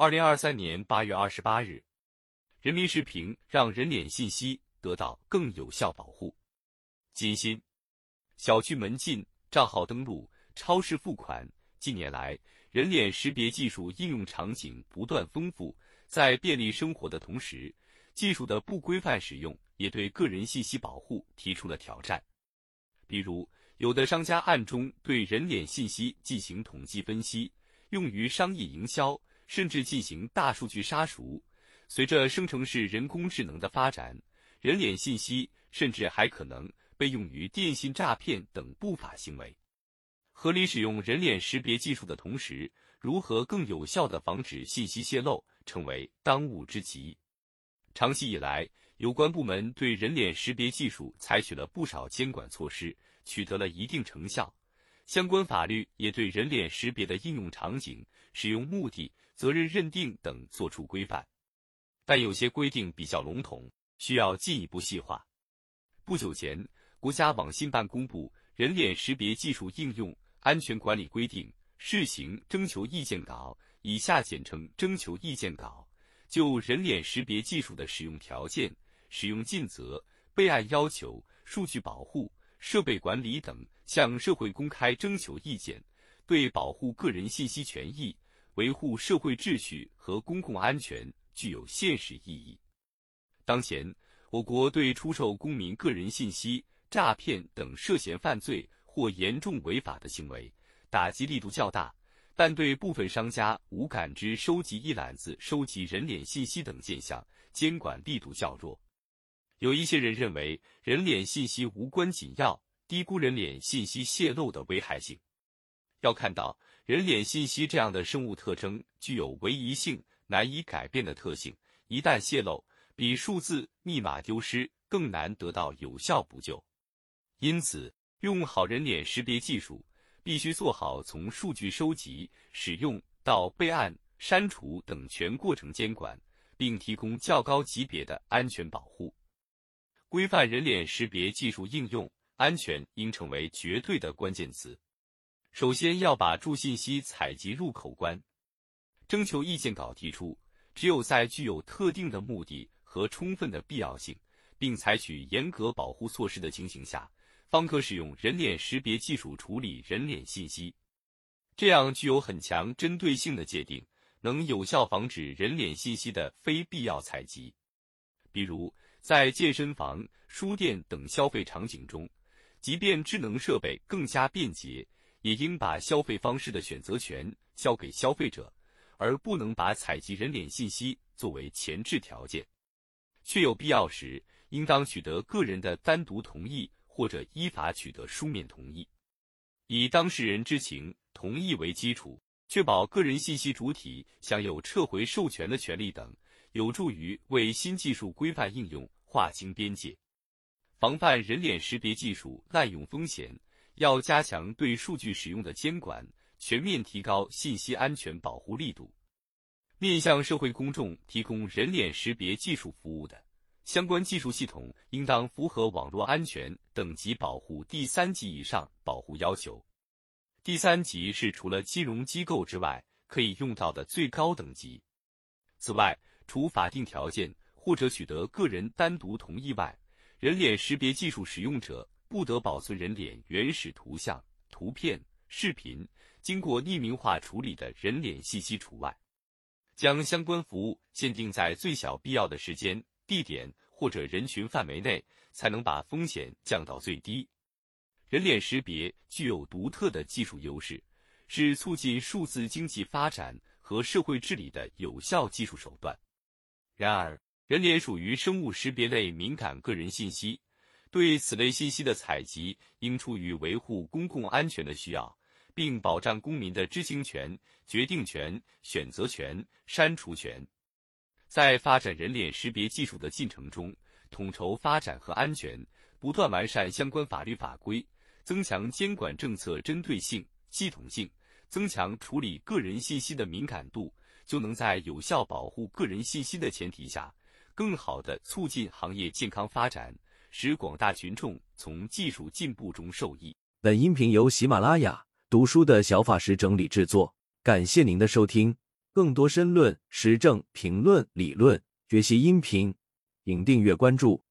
二零二三年八月二十八日，人民时评让人脸信息得到更有效保护。金鑫，小区门禁、账号登录、超市付款，近年来人脸识别技术应用场景不断丰富，在便利生活的同时，技术的不规范使用也对个人信息保护提出了挑战。比如，有的商家暗中对人脸信息进行统计分析，用于商业营销，甚至进行大数据杀熟。随着生成式人工智能的发展，人脸信息甚至还可能被用于电信诈骗等不法行为。合理使用人脸识别技术的同时，如何更有效地防止信息泄露，成为当务之急。长期以来，有关部门对人脸识别技术采取了不少监管措施，取得了一定成效。相关法律也对人脸识别的应用场景、使用目的、责任认定等作出规范，但有些规定比较笼统，需要进一步细化。不久前，国家网信办公布《人脸识别技术应用安全管理规定（试行征求意见稿）》，以下简称“征求意见稿”，就人脸识别技术的使用条件。使用尽责、备案要求、数据保护、设备管理等，向社会公开征求意见，对保护个人信息权益、维护社会秩序和公共安全具有现实意义。当前，我国对出售公民个人信息、诈骗等涉嫌犯罪或严重违法的行为，打击力度较大，但对部分商家无感知收集一揽子收集人脸信息等现象，监管力度较弱。有一些人认为人脸信息无关紧要，低估人脸信息泄露的危害性。要看到，人脸信息这样的生物特征具有唯一性、难以改变的特性，一旦泄露，比数字密码丢失更难得到有效补救。因此，用好人脸识别技术，必须做好从数据收集、使用到备案、删除等全过程监管，并提供较高级别的安全保护。规范人脸识别技术应用，安全应成为绝对的关键词。首先要把住信息采集入口关。征求意见稿提出，只有在具有特定的目的和充分的必要性，并采取严格保护措施的情形下，方可使用人脸识别技术处理人脸信息。这样具有很强针对性的界定，能有效防止人脸信息的非必要采集。比如，在健身房、书店等消费场景中，即便智能设备更加便捷，也应把消费方式的选择权交给消费者，而不能把采集人脸信息作为前置条件。确有必要时，应当取得个人的单独同意，或者依法取得书面同意，以当事人知情同意为基础，确保个人信息主体享有撤回授权的权利等。有助于为新技术规范应用划清边界，防范人脸识别技术滥用风险。要加强对数据使用的监管，全面提高信息安全保护力度。面向社会公众提供人脸识别技术服务的相关技术系统，应当符合网络安全等级保护第三级以上保护要求。第三级是除了金融机构之外可以用到的最高等级。此外，除法定条件或者取得个人单独同意外，人脸识别技术使用者不得保存人脸原始图像、图片、视频，经过匿名化处理的人脸信息除外。将相关服务限定在最小必要的时间、地点或者人群范围内，才能把风险降到最低。人脸识别具有独特的技术优势，是促进数字经济发展和社会治理的有效技术手段。然而，人脸属于生物识别类敏感个人信息，对此类信息的采集应出于维护公共安全的需要，并保障公民的知情权、决定权、选择权、删除权。在发展人脸识别技术的进程中，统筹发展和安全，不断完善相关法律法规，增强监管政策针对性、系统性，增强处理个人信息的敏感度。就能在有效保护个人信息的前提下，更好地促进行业健康发展，使广大群众从技术进步中受益。本音频由喜马拉雅读书的小法师整理制作，感谢您的收听。更多深论、时政评论、理论学习音频，请订阅关注。